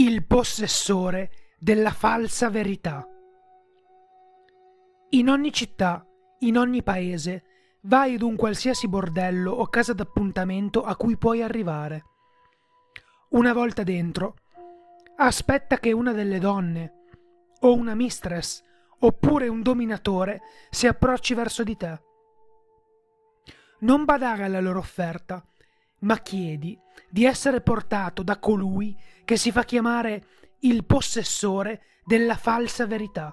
il possessore della falsa verità. In ogni città, in ogni paese, vai ad un qualsiasi bordello o casa d'appuntamento a cui puoi arrivare. Una volta dentro, aspetta che una delle donne, o una mistress, oppure un dominatore si approcci verso di te. Non badare alla loro offerta, ma chiedi di essere portato da colui che si fa chiamare il possessore della falsa verità.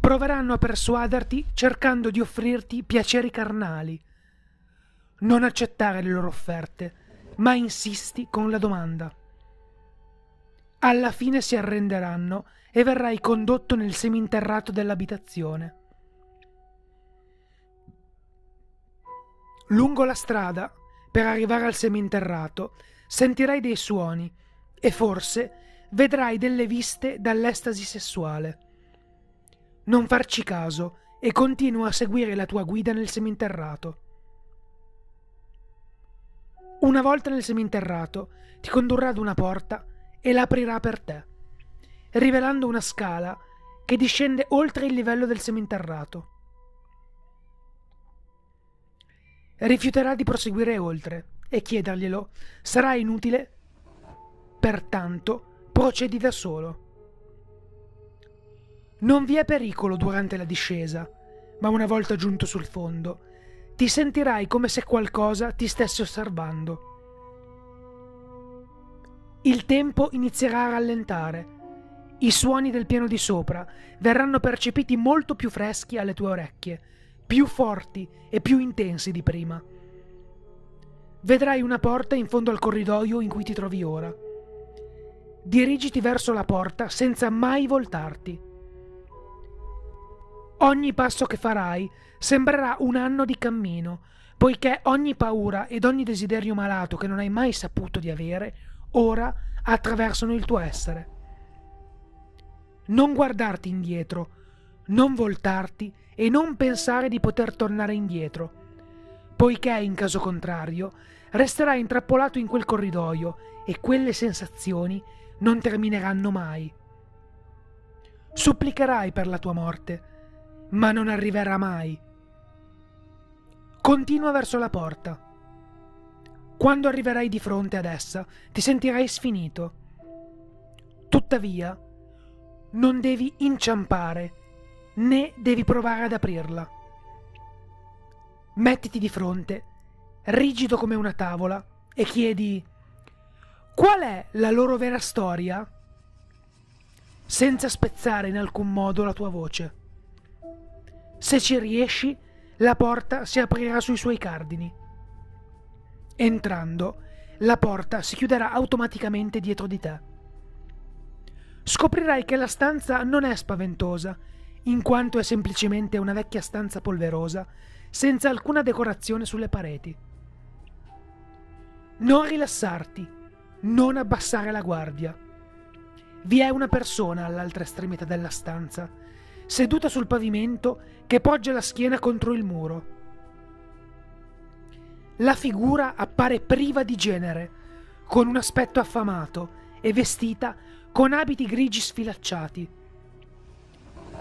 Proveranno a persuaderti cercando di offrirti piaceri carnali. Non accettare le loro offerte, ma insisti con la domanda. Alla fine si arrenderanno e verrai condotto nel seminterrato dell'abitazione. Lungo la strada, per arrivare al seminterrato, sentirai dei suoni e forse vedrai delle viste dall'estasi sessuale. Non farci caso e continua a seguire la tua guida nel seminterrato. Una volta nel seminterrato ti condurrà ad una porta e l'aprirà per te, rivelando una scala che discende oltre il livello del seminterrato. Rifiuterà di proseguire oltre e chiederglielo sarà inutile. Pertanto, procedi da solo. Non vi è pericolo durante la discesa, ma una volta giunto sul fondo, ti sentirai come se qualcosa ti stesse osservando. Il tempo inizierà a rallentare. I suoni del piano di sopra verranno percepiti molto più freschi alle tue orecchie più forti e più intensi di prima. Vedrai una porta in fondo al corridoio in cui ti trovi ora. Dirigiti verso la porta senza mai voltarti. Ogni passo che farai sembrerà un anno di cammino, poiché ogni paura ed ogni desiderio malato che non hai mai saputo di avere, ora attraversano il tuo essere. Non guardarti indietro, non voltarti e non pensare di poter tornare indietro, poiché in caso contrario resterai intrappolato in quel corridoio e quelle sensazioni non termineranno mai. Supplicherai per la tua morte, ma non arriverà mai. Continua verso la porta. Quando arriverai di fronte ad essa, ti sentirai sfinito. Tuttavia, non devi inciampare né devi provare ad aprirla. Mettiti di fronte, rigido come una tavola, e chiedi qual è la loro vera storia? Senza spezzare in alcun modo la tua voce. Se ci riesci, la porta si aprirà sui suoi cardini. Entrando, la porta si chiuderà automaticamente dietro di te. Scoprirai che la stanza non è spaventosa in quanto è semplicemente una vecchia stanza polverosa, senza alcuna decorazione sulle pareti. Non rilassarti, non abbassare la guardia. Vi è una persona all'altra estremità della stanza, seduta sul pavimento che poggia la schiena contro il muro. La figura appare priva di genere, con un aspetto affamato e vestita con abiti grigi sfilacciati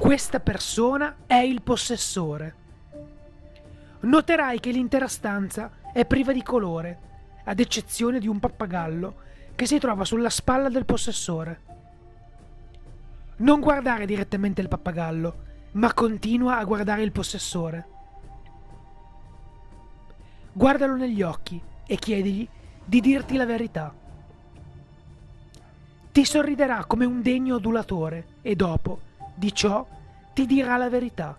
questa persona è il possessore. Noterai che l'intera stanza è priva di colore, ad eccezione di un pappagallo che si trova sulla spalla del possessore. Non guardare direttamente il pappagallo, ma continua a guardare il possessore. Guardalo negli occhi e chiedigli di dirti la verità. Ti sorriderà come un degno adulatore e dopo di ciò ti dirà la verità.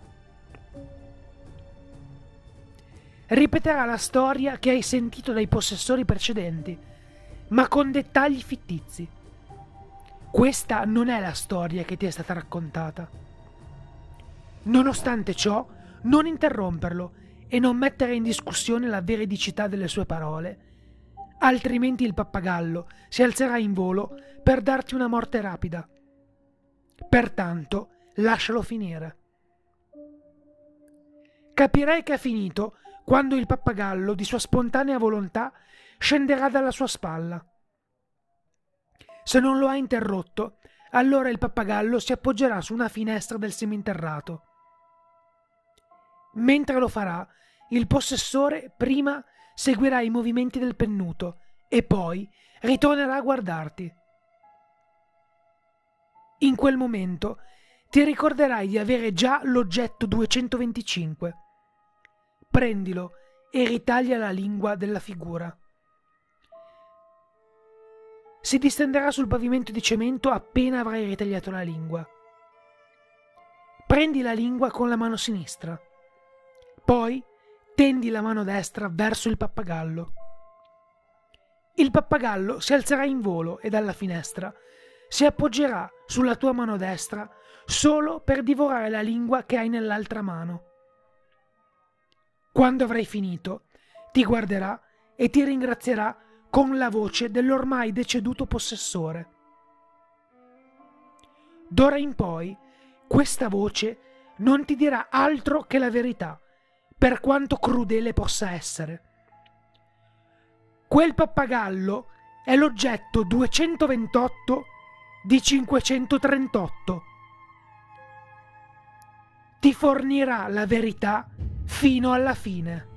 Ripeterà la storia che hai sentito dai possessori precedenti, ma con dettagli fittizi. Questa non è la storia che ti è stata raccontata. Nonostante ciò, non interromperlo e non mettere in discussione la veridicità delle sue parole, altrimenti il pappagallo si alzerà in volo per darti una morte rapida. Pertanto, lascialo finire. Capirai che è finito quando il pappagallo, di sua spontanea volontà, scenderà dalla sua spalla. Se non lo ha interrotto, allora il pappagallo si appoggerà su una finestra del seminterrato. Mentre lo farà, il possessore prima seguirà i movimenti del pennuto e poi ritornerà a guardarti. In quel momento ti ricorderai di avere già l'oggetto 225. Prendilo e ritaglia la lingua della figura. Si distenderà sul pavimento di cemento appena avrai ritagliato la lingua. Prendi la lingua con la mano sinistra. Poi tendi la mano destra verso il pappagallo. Il pappagallo si alzerà in volo e dalla finestra si appoggerà sulla tua mano destra solo per divorare la lingua che hai nell'altra mano. Quando avrai finito, ti guarderà e ti ringrazierà con la voce dell'ormai deceduto possessore. D'ora in poi, questa voce non ti dirà altro che la verità, per quanto crudele possa essere. Quel pappagallo è l'oggetto 228 di 538. Ti fornirà la verità fino alla fine.